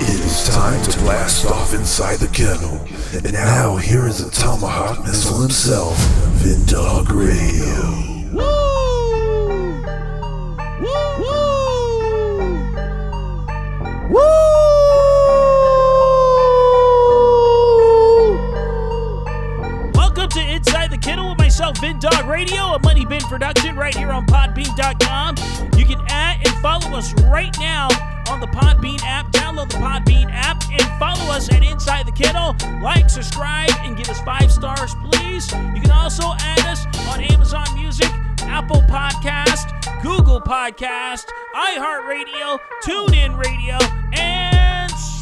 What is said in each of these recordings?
It is time to blast off inside the kennel. And now here is the Tomahawk Missile himself, Vindog Radio. Woo! Woo! Woo! Welcome to Inside the Kennel with myself, Vin Dog Radio, a Money Bin production right here on Podbean.com. You can add and follow us right now on the Podbean app. Download the Podbean app and follow us at Inside the Kennel. Like, subscribe, and give us five stars, please. You can also add us on Amazon Music, Apple Podcast, Google Podcast, iHeartRadio, TuneIn Radio,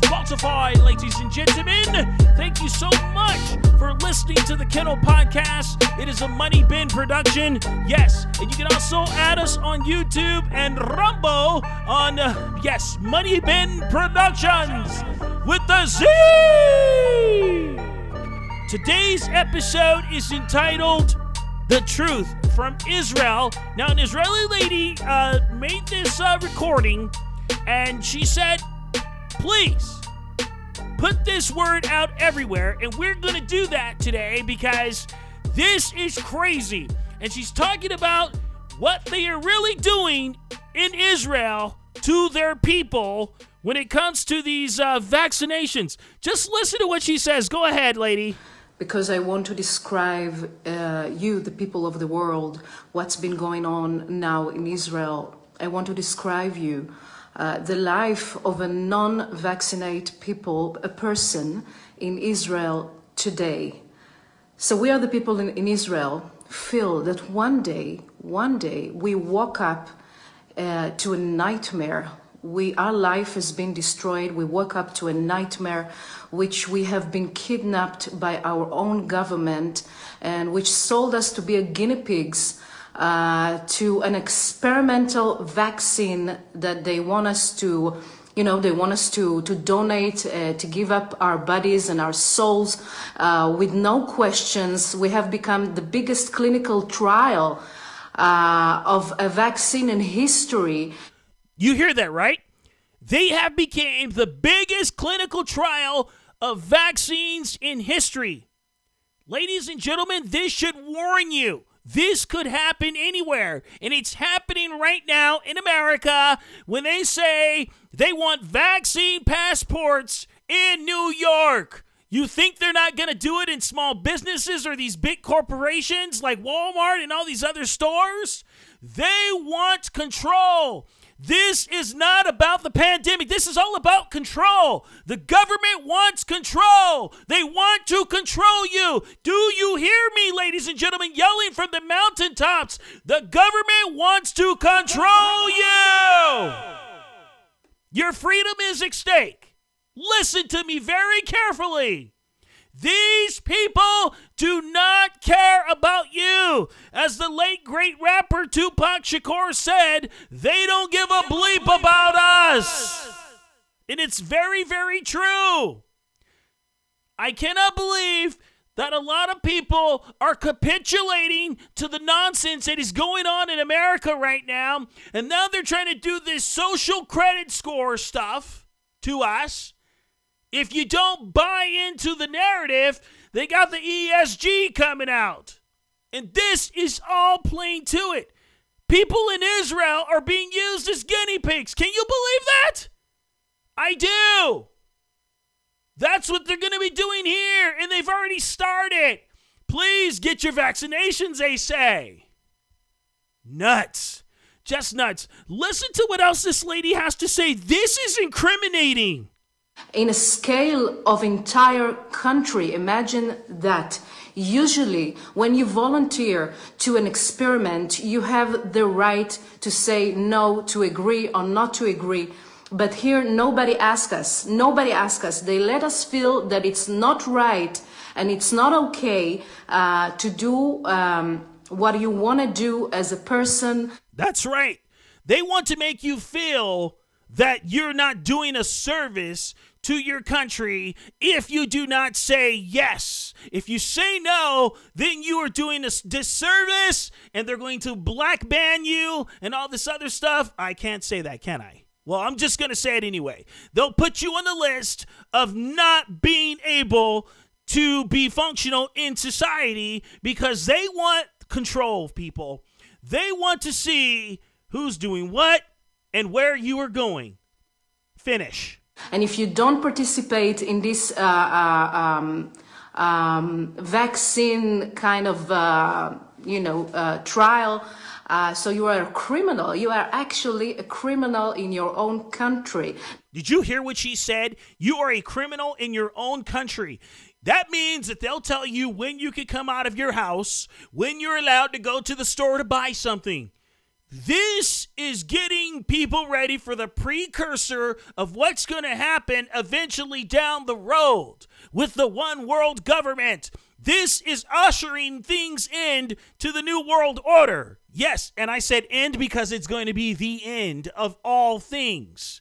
Spotify, ladies and gentlemen. Thank you so much for listening to the Kennel Podcast. It is a Money Bin production. Yes, and you can also add us on YouTube and Rumble on, uh, yes, Money Bin Productions with the Z. Today's episode is entitled The Truth from Israel. Now, an Israeli lady uh, made this uh, recording and she said, please put this word out everywhere. And we're going to do that today because this is crazy. And she's talking about what they are really doing in Israel to their people when it comes to these uh, vaccinations. Just listen to what she says. Go ahead, lady. because I want to describe uh, you, the people of the world, what's been going on now in Israel. I want to describe you uh, the life of a non-vaccinated people, a person in Israel today. So we are the people in, in Israel feel that one day, one day we woke up uh, to a nightmare. We, our life has been destroyed. We woke up to a nightmare, which we have been kidnapped by our own government, and which sold us to be a guinea pigs uh, to an experimental vaccine that they want us to you know they want us to to donate uh, to give up our bodies and our souls uh, with no questions we have become the biggest clinical trial uh, of a vaccine in history You hear that, right? They have become the biggest clinical trial of vaccines in history. Ladies and gentlemen, this should warn you. This could happen anywhere. And it's happening right now in America when they say they want vaccine passports in New York. You think they're not going to do it in small businesses or these big corporations like Walmart and all these other stores? They want control. This is not about the pandemic. This is all about control. The government wants control. They want to control you. Do you hear me, ladies and gentlemen, yelling from the mountaintops? The government wants to control you. Your freedom is at stake. Listen to me very carefully. These people do not care about you. As the late great rapper Tupac Shakur said, they don't give a bleep about us. And it's very, very true. I cannot believe that a lot of people are capitulating to the nonsense that is going on in America right now. And now they're trying to do this social credit score stuff to us. If you don't buy into the narrative, they got the ESG coming out. And this is all plain to it. People in Israel are being used as guinea pigs. Can you believe that? I do. That's what they're going to be doing here, and they've already started. Please get your vaccinations, they say. Nuts. Just nuts. Listen to what else this lady has to say. This is incriminating. In a scale of entire country imagine that. Usually when you volunteer to an experiment you have the right to say no to agree or not to agree. But here nobody asks us. Nobody asks us. They let us feel that it's not right and it's not okay uh, to do um, what you want to do as a person. That's right. They want to make you feel that you're not doing a service to your country if you do not say yes. If you say no, then you are doing a disservice and they're going to black ban you and all this other stuff. I can't say that, can I? Well, I'm just going to say it anyway. They'll put you on the list of not being able to be functional in society because they want control of people. They want to see who's doing what and where you are going. Finish. And if you don't participate in this uh, uh, um, um, vaccine kind of, uh, you know, uh, trial, uh, so you are a criminal. You are actually a criminal in your own country. Did you hear what she said? You are a criminal in your own country. That means that they'll tell you when you can come out of your house, when you're allowed to go to the store to buy something. This is getting people ready for the precursor of what's going to happen eventually down the road with the one world government. This is ushering things end to the new world order. Yes, and I said end because it's going to be the end of all things.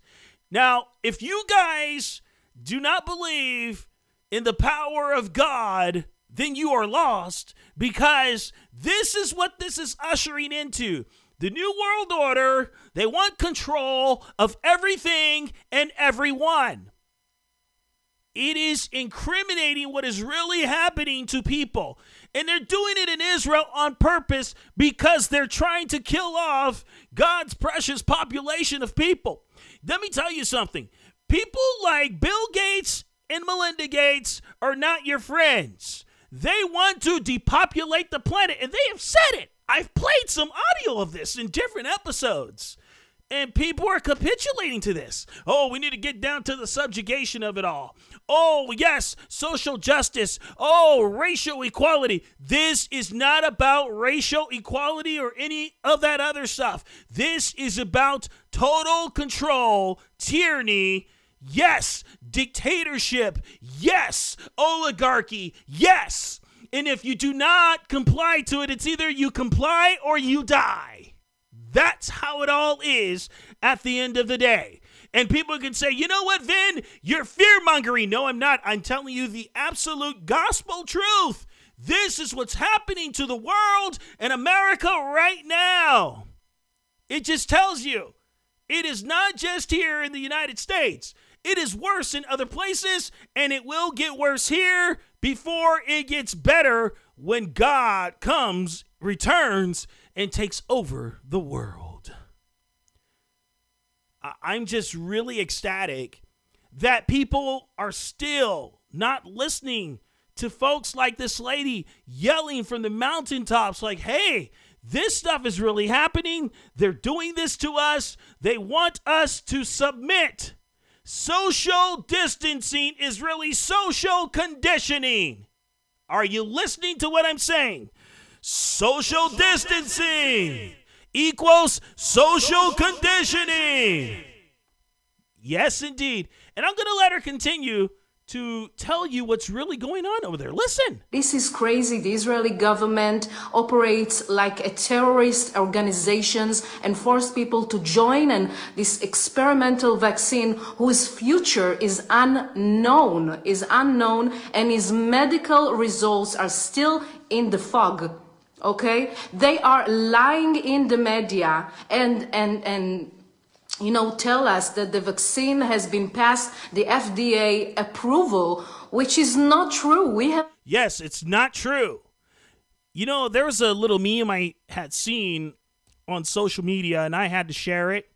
Now, if you guys do not believe in the power of God, then you are lost because this is what this is ushering into. The New World Order, they want control of everything and everyone. It is incriminating what is really happening to people. And they're doing it in Israel on purpose because they're trying to kill off God's precious population of people. Let me tell you something people like Bill Gates and Melinda Gates are not your friends. They want to depopulate the planet, and they have said it. I've played some audio of this in different episodes. And people are capitulating to this. Oh, we need to get down to the subjugation of it all. Oh, yes, social justice. Oh, racial equality. This is not about racial equality or any of that other stuff. This is about total control, tyranny, yes, dictatorship, yes, oligarchy, yes. And if you do not comply to it, it's either you comply or you die. That's how it all is at the end of the day. And people can say, you know what, Vin? You're fear mongering. No, I'm not. I'm telling you the absolute gospel truth. This is what's happening to the world and America right now. It just tells you it is not just here in the United States. It is worse in other places, and it will get worse here before it gets better when God comes, returns, and takes over the world. I'm just really ecstatic that people are still not listening to folks like this lady yelling from the mountaintops, like, hey, this stuff is really happening. They're doing this to us. They want us to submit. Social distancing is really social conditioning. Are you listening to what I'm saying? Social distancing equals social conditioning. Yes, indeed. And I'm going to let her continue to tell you what's really going on over there. Listen. This is crazy. The Israeli government operates like a terrorist organizations and force people to join and this experimental vaccine whose future is unknown, is unknown and his medical results are still in the fog okay they are lying in the media and and and you know tell us that the vaccine has been passed the FDA approval which is not true we have Yes, it's not true. You know, there was a little meme I had seen on social media and I had to share it.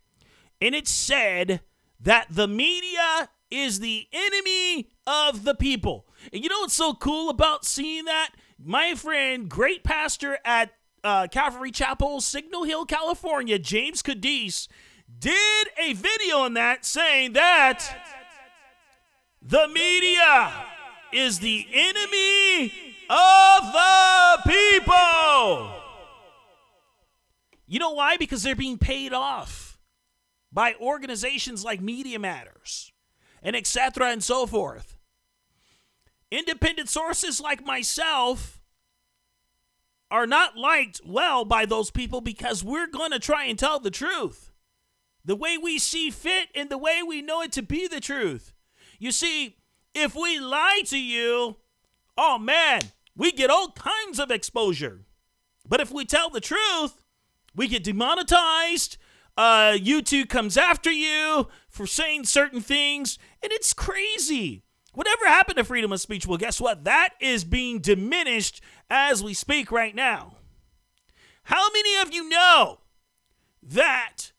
And it said that the media is the enemy of the people. And you know what's so cool about seeing that? my friend, great pastor at uh, Calvary Chapel, Signal Hill, California, James Cadiz, did a video on that saying that the media is the enemy of the people. You know why? Because they're being paid off by organizations like Media Matters and etc. and so forth. Independent sources like myself are not liked well by those people because we're going to try and tell the truth. The way we see fit and the way we know it to be the truth. You see, if we lie to you, oh man, we get all kinds of exposure. But if we tell the truth, we get demonetized. Uh, YouTube comes after you for saying certain things, and it's crazy. Whatever happened to freedom of speech? Well, guess what? That is being diminished as we speak right now. How many of you know that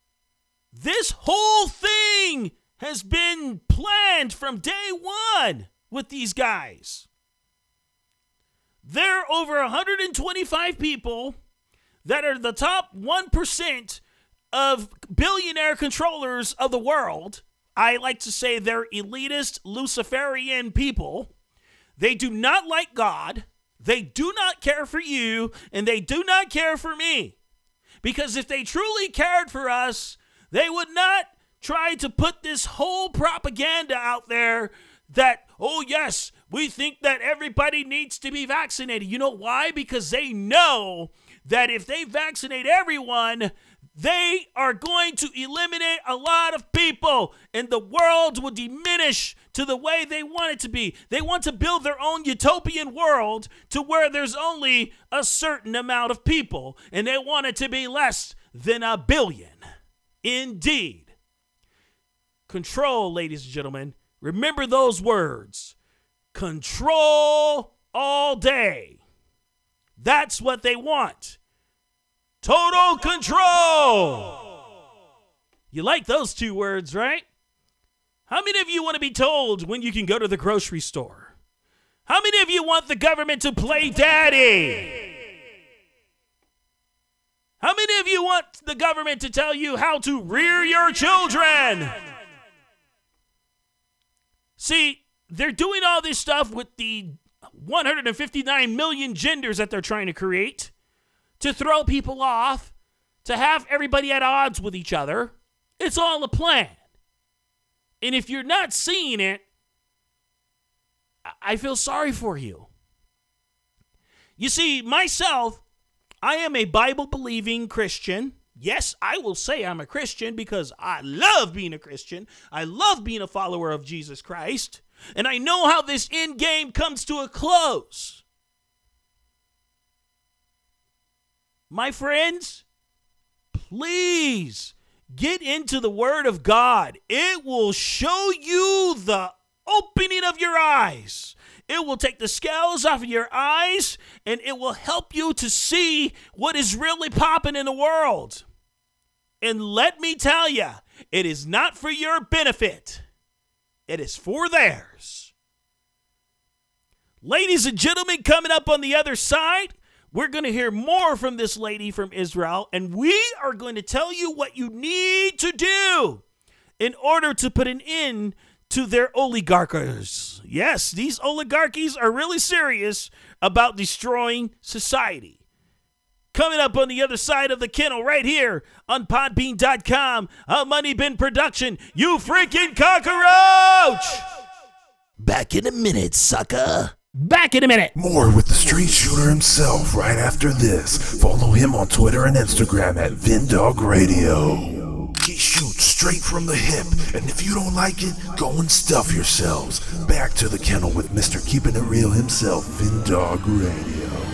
this whole thing has been planned from day one with these guys? There are over 125 people that are the top 1% of billionaire controllers of the world. I like to say they're elitist Luciferian people. They do not like God. They do not care for you, and they do not care for me. Because if they truly cared for us, they would not try to put this whole propaganda out there that, oh, yes, we think that everybody needs to be vaccinated. You know why? Because they know that if they vaccinate everyone, they are going to eliminate a lot of people and the world will diminish to the way they want it to be. They want to build their own utopian world to where there's only a certain amount of people and they want it to be less than a billion. Indeed. Control, ladies and gentlemen. Remember those words control all day. That's what they want. Total control. You like those two words, right? How many of you want to be told when you can go to the grocery store? How many of you want the government to play daddy? How many of you want the government to tell you how to rear your children? See, they're doing all this stuff with the 159 million genders that they're trying to create to throw people off, to have everybody at odds with each other. It's all a plan. And if you're not seeing it, I feel sorry for you. You see, myself, I am a Bible believing Christian. Yes, I will say I'm a Christian because I love being a Christian. I love being a follower of Jesus Christ. And I know how this end game comes to a close. My friends, please get into the Word of God. It will show you the opening of your eyes. It will take the scales off of your eyes and it will help you to see what is really popping in the world. And let me tell you, it is not for your benefit, it is for theirs. Ladies and gentlemen, coming up on the other side, we're going to hear more from this lady from Israel, and we are going to tell you what you need to do in order to put an end to their oligarchies. Yes, these oligarchies are really serious about destroying society. Coming up on the other side of the kennel, right here on Podbean.com, a Money Bin production. You freaking cockroach! Back in a minute, sucker. Back in a minute. More with the street shooter himself right after this. Follow him on Twitter and Instagram at Vindog Radio. He shoots straight from the hip, and if you don't like it, go and stuff yourselves. Back to the kennel with Mr. Keeping It Real himself, Vindog Radio.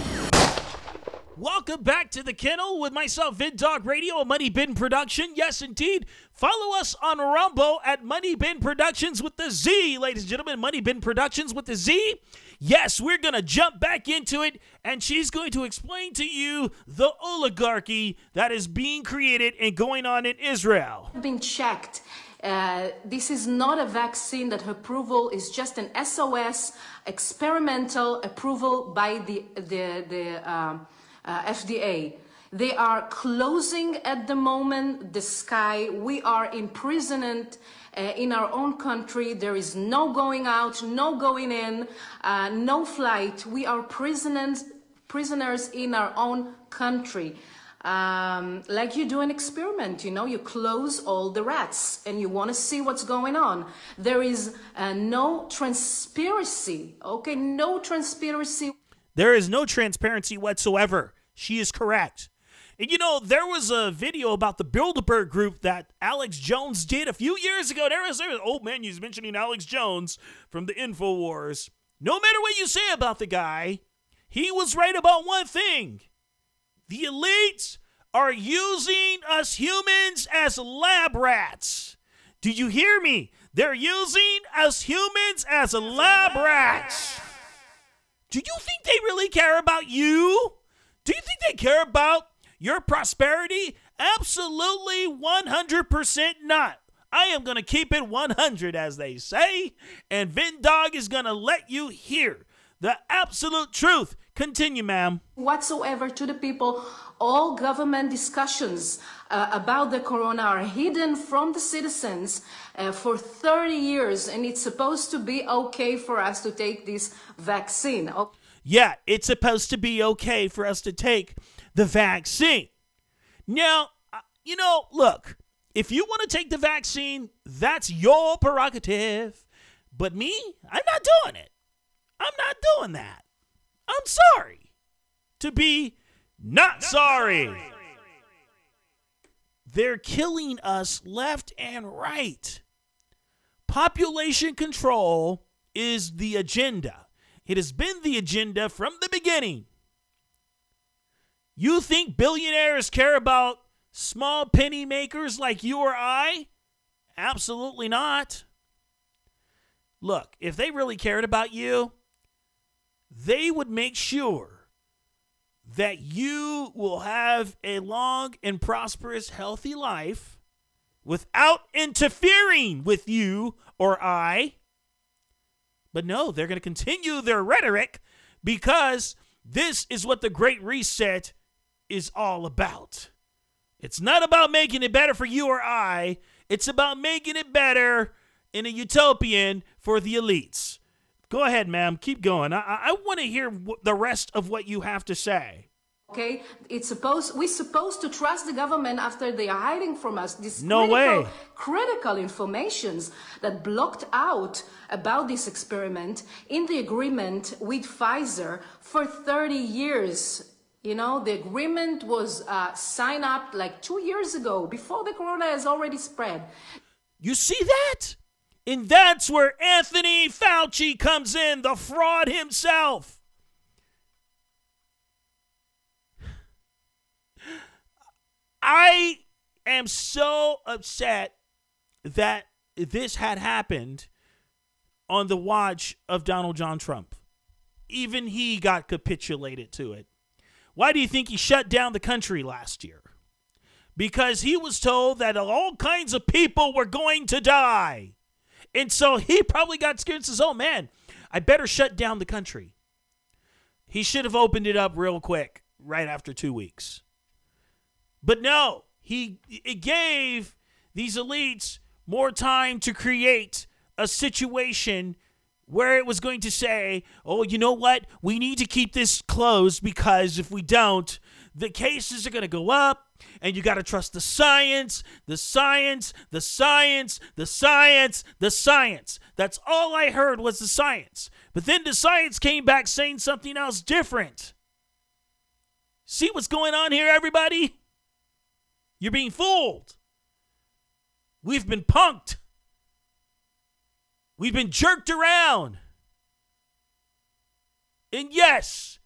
Welcome back to the kennel with myself, Vin Dog Radio, a Money Bin production. Yes, indeed. Follow us on Rumble at Money Bin Productions with the Z, ladies and gentlemen. Money Bin Productions with the Z. Yes, we're going to jump back into it, and she's going to explain to you the oligarchy that is being created and going on in Israel. Been checked. Uh, this is not a vaccine that approval is just an SOS experimental approval by the the the um, FDA. They are closing at the moment the sky. We are imprisoned uh, in our own country. There is no going out, no going in, uh, no flight. We are prisoners, prisoners in our own country. Um, like you do an experiment, you know, you close all the rats and you want to see what's going on. There is uh, no transparency, okay? No transparency. There is no transparency whatsoever. She is correct. And you know, there was a video about the Bilderberg group that Alex Jones did a few years ago. There was, there was oh man, he's mentioning Alex Jones from the InfoWars. No matter what you say about the guy, he was right about one thing. The elites are using us humans as lab rats. Do you hear me? They're using us humans as lab rats. Do you think they really care about you? Do you think they care about your prosperity? Absolutely 100% not. I am going to keep it 100, as they say, and Vin Dog is going to let you hear the absolute truth. Continue, ma'am. Whatsoever to the people, all government discussions uh, about the corona are hidden from the citizens uh, for 30 years, and it's supposed to be okay for us to take this vaccine. Oh, Yeah, it's supposed to be okay for us to take the vaccine. Now, uh, you know, look, if you want to take the vaccine, that's your prerogative. But me, I'm not doing it. I'm not doing that. I'm sorry to be not sorry. They're killing us left and right. Population control is the agenda. It has been the agenda from the beginning. You think billionaires care about small penny makers like you or I? Absolutely not. Look, if they really cared about you, they would make sure that you will have a long and prosperous, healthy life without interfering with you or I. But no, they're going to continue their rhetoric because this is what the Great Reset is all about. It's not about making it better for you or I, it's about making it better in a utopian for the elites. Go ahead, ma'am. Keep going. I, I want to hear the rest of what you have to say. Okay, it's supposed we're supposed to trust the government after they are hiding from us this No critical, way. critical informations that blocked out about this experiment in the agreement with Pfizer for 30 years. You know, the agreement was uh, signed up like two years ago before the corona has already spread. You see that? And that's where Anthony Fauci comes in, the fraud himself. I am so upset that this had happened on the watch of Donald John Trump. Even he got capitulated to it. Why do you think he shut down the country last year? Because he was told that all kinds of people were going to die. And so he probably got scared and says, Oh man, I better shut down the country. He should have opened it up real quick, right after two weeks. But no, he it gave these elites more time to create a situation where it was going to say, oh, you know what? We need to keep this closed because if we don't, the cases are going to go up and you got to trust the science, the science, the science, the science, the science. That's all I heard was the science. But then the science came back saying something else different. See what's going on here, everybody? You're being fooled. We've been punked. We've been jerked around. And yes,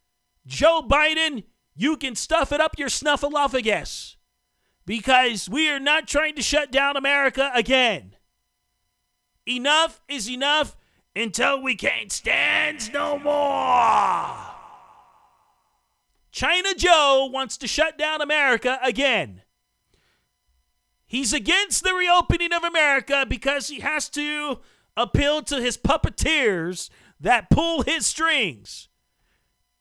Joe Biden, you can stuff it up your snuffleupagus because we are not trying to shut down America again. Enough is enough until we can't stand no more. China Joe wants to shut down America again. He's against the reopening of America because he has to appeal to his puppeteers that pull his strings.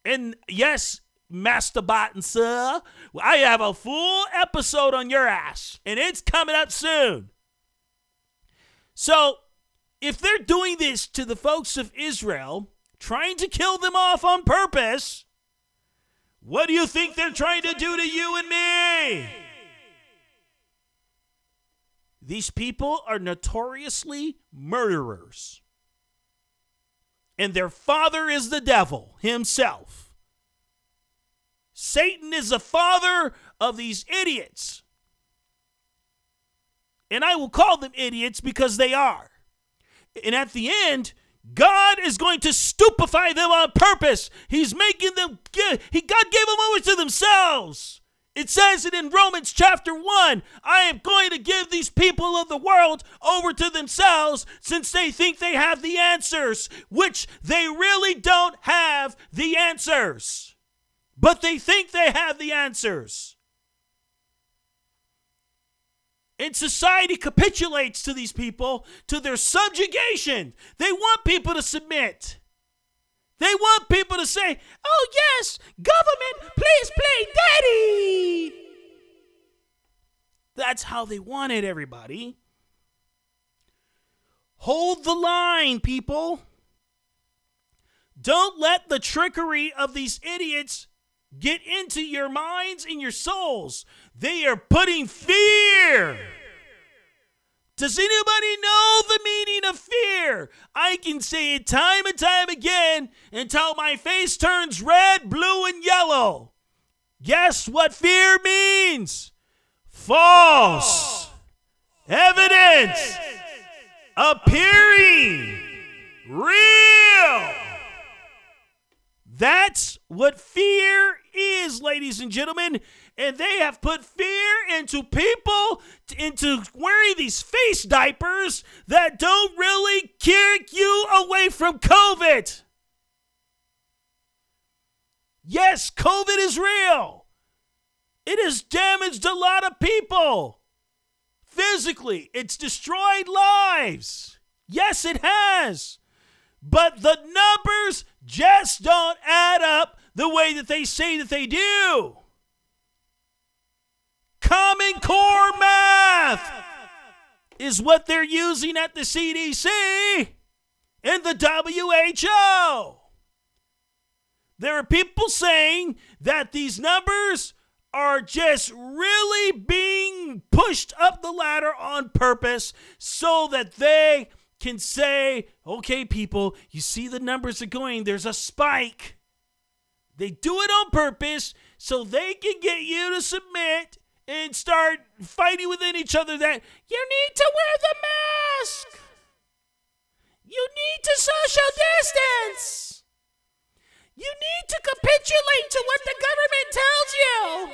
And yes, Master Botton, sir, I have a full episode on your ass, and it's coming up soon. So, if they're doing this to the folks of Israel, trying to kill them off on purpose, what do you think they're trying to do to you and me? These people are notoriously murderers. And their father is the devil himself. Satan is the father of these idiots. And I will call them idiots because they are. And at the end, God is going to stupefy them on purpose. He's making them he God gave them over to themselves. It says it in Romans chapter 1 I am going to give these people of the world over to themselves since they think they have the answers, which they really don't have the answers. But they think they have the answers. And society capitulates to these people, to their subjugation. They want people to submit. They want people to say, oh, yes, government, please play daddy. That's how they want it, everybody. Hold the line, people. Don't let the trickery of these idiots get into your minds and your souls. They are putting fear does anybody know the meaning of fear? I can say it time and time again until my face turns red, blue, and yellow. Guess what fear means? False evidence appearing real. That's what fear is, ladies and gentlemen and they have put fear into people into wearing these face diapers that don't really kick you away from COVID. Yes, COVID is real. It has damaged a lot of people. Physically, it's destroyed lives. Yes, it has. But the numbers just don't add up the way that they say that they do. Common Core math is what they're using at the CDC and the WHO. There are people saying that these numbers are just really being pushed up the ladder on purpose so that they can say, okay, people, you see the numbers are going, there's a spike. They do it on purpose so they can get you to submit and start fighting within each other that you need to wear the mask. You need to social distance. You need to capitulate to what the government tells you.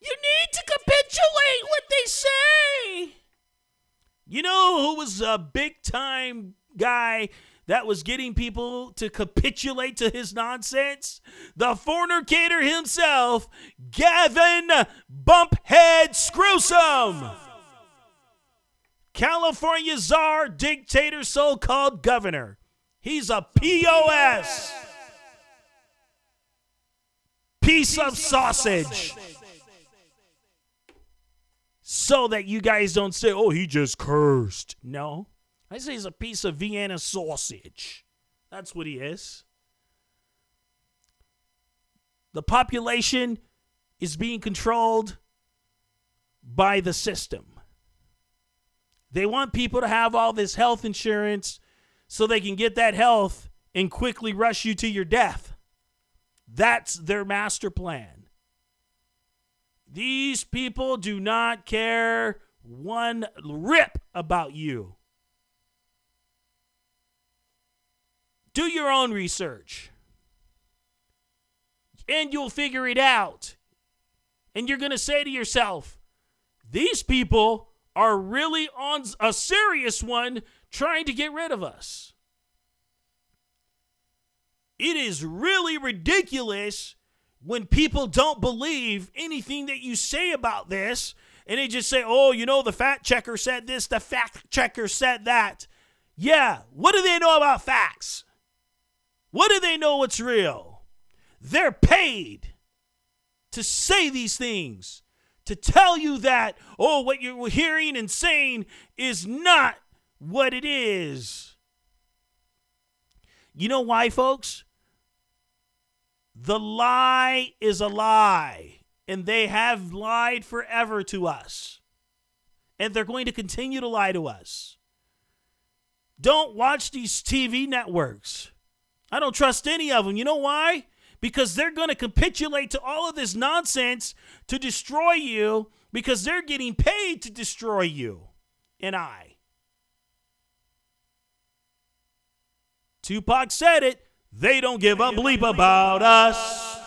You need to capitulate what they say. You know who was a big time guy that was getting people to capitulate to his nonsense? The fornicator himself, Gavin Bumphead Screwsome. California czar, dictator, so called governor. He's a POS. Piece of sausage. So that you guys don't say, oh, he just cursed. No. I say he's a piece of Vienna sausage. That's what he is. The population is being controlled by the system. They want people to have all this health insurance so they can get that health and quickly rush you to your death. That's their master plan. These people do not care one rip about you. Do your own research. And you'll figure it out. And you're going to say to yourself, these people are really on a serious one trying to get rid of us. It is really ridiculous when people don't believe anything that you say about this and they just say, oh, you know, the fact checker said this, the fact checker said that. Yeah, what do they know about facts? What do they know what's real? They're paid to say these things, to tell you that, oh, what you're hearing and saying is not what it is. You know why, folks? The lie is a lie, and they have lied forever to us. And they're going to continue to lie to us. Don't watch these TV networks. I don't trust any of them. You know why? Because they're going to capitulate to all of this nonsense to destroy you because they're getting paid to destroy you and I. Tupac said it. They don't give a bleep about us.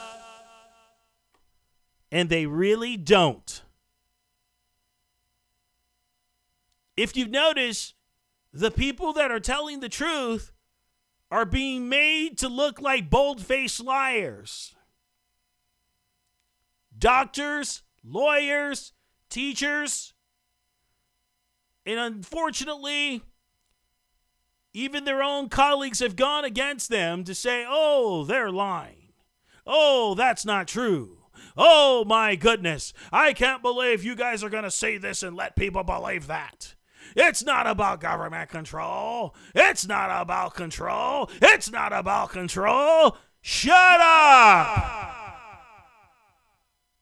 And they really don't. If you've noticed, the people that are telling the truth are being made to look like bold faced liars. Doctors, lawyers, teachers, and unfortunately, even their own colleagues have gone against them to say, oh, they're lying. Oh, that's not true. Oh my goodness, I can't believe you guys are going to say this and let people believe that. It's not about government control. It's not about control. It's not about control. Shut up.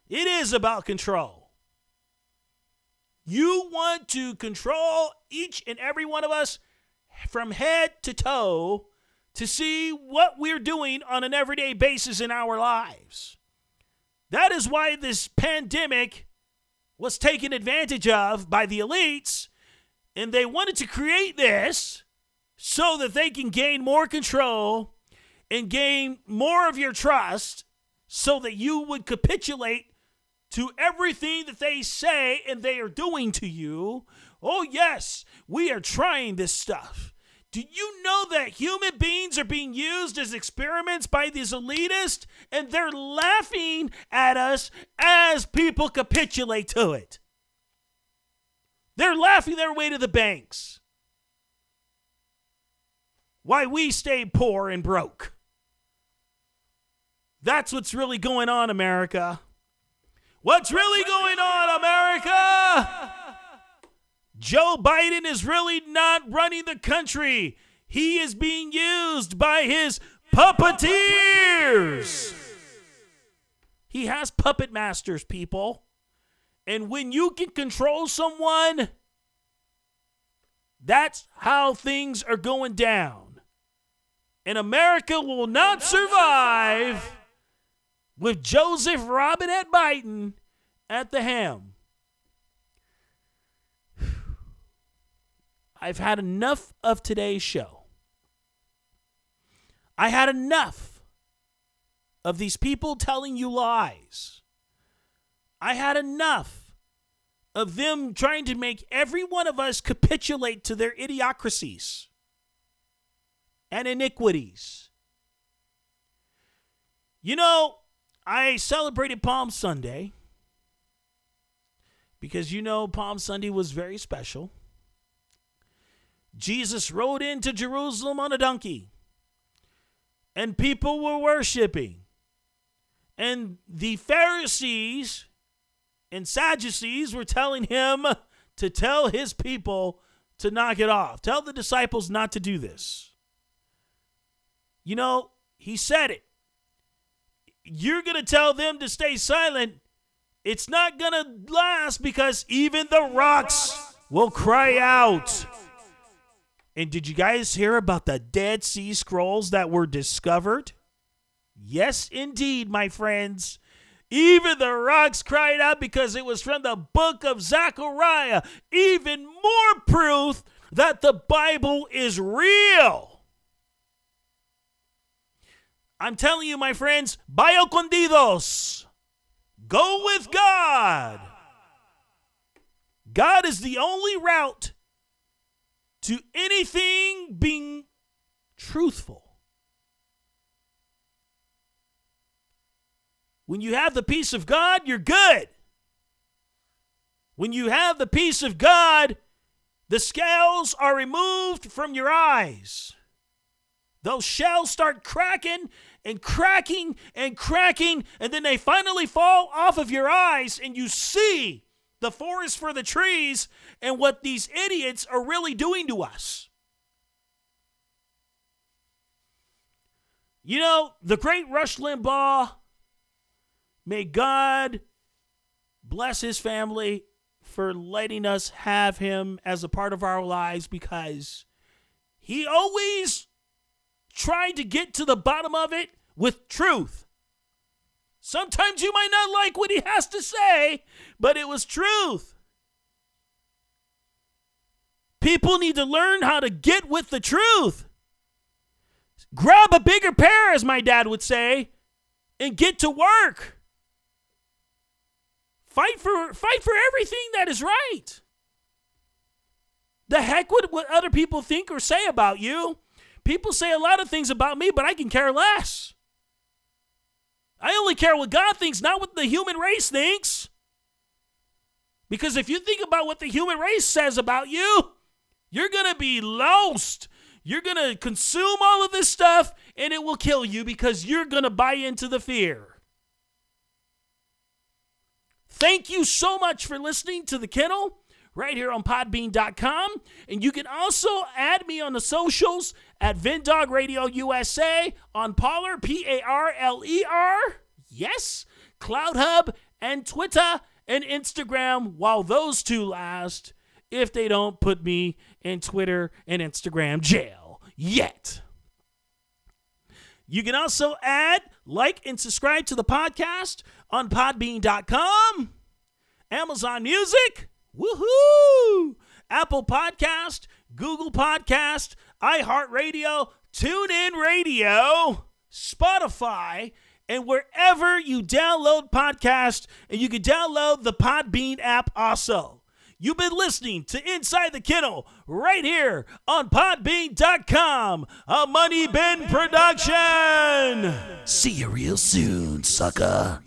It is about control. You want to control each and every one of us from head to toe to see what we're doing on an everyday basis in our lives. That is why this pandemic was taken advantage of by the elites, and they wanted to create this so that they can gain more control and gain more of your trust so that you would capitulate to everything that they say and they are doing to you. Oh, yes, we are trying this stuff. Do you know that human beings are being used as experiments by these elitists and they're laughing at us as people capitulate to it? They're laughing their way to the banks. Why we stay poor and broke. That's what's really going on, America. What's really going on, America? Joe Biden is really not running the country. He is being used by his puppeteers. He has puppet masters, people. And when you can control someone, that's how things are going down. And America will not survive with Joseph Robinette Biden at the helm. I've had enough of today's show. I had enough of these people telling you lies. I had enough of them trying to make every one of us capitulate to their idiocracies and iniquities. You know, I celebrated Palm Sunday because you know Palm Sunday was very special. Jesus rode into Jerusalem on a donkey, and people were worshiping. And the Pharisees and Sadducees were telling him to tell his people to knock it off. Tell the disciples not to do this. You know, he said it. You're going to tell them to stay silent. It's not going to last because even the rocks will cry out. And did you guys hear about the Dead Sea Scrolls that were discovered? Yes, indeed, my friends. Even the rocks cried out because it was from the book of Zechariah. Even more proof that the Bible is real. I'm telling you, my friends, vaya condidos. Go with God. God is the only route to anything being truthful. When you have the peace of God, you're good. When you have the peace of God, the scales are removed from your eyes. Those shells start cracking and cracking and cracking, and then they finally fall off of your eyes, and you see the forest for the trees, and what these idiots are really doing to us. You know, the great Rush Limbaugh, may God bless his family for letting us have him as a part of our lives because he always tried to get to the bottom of it with truth. Sometimes you might not like what he has to say, but it was truth. People need to learn how to get with the truth. Grab a bigger pair, as my dad would say, and get to work. Fight for fight for everything that is right. The heck with what other people think or say about you. People say a lot of things about me, but I can care less. I only care what God thinks, not what the human race thinks. Because if you think about what the human race says about you, you're going to be lost. You're going to consume all of this stuff and it will kill you because you're going to buy into the fear. Thank you so much for listening to The Kennel right here on podbean.com. And you can also add me on the socials at Vin Dog Radio USA on Parler, P A R L E R. Yes, CloutHub and Twitter and Instagram while those two last if they don't put me in Twitter and Instagram jail yet. You can also add, like, and subscribe to the podcast on podbean.com, Amazon Music, woohoo, Apple Podcast, Google Podcast, iHeartRadio, TuneIn Radio, Spotify, and wherever you download podcasts, and you can download the Podbean app also. You've been listening to Inside the Kennel right here on Podbean.com, a Money Bin production. See you real soon, sucker.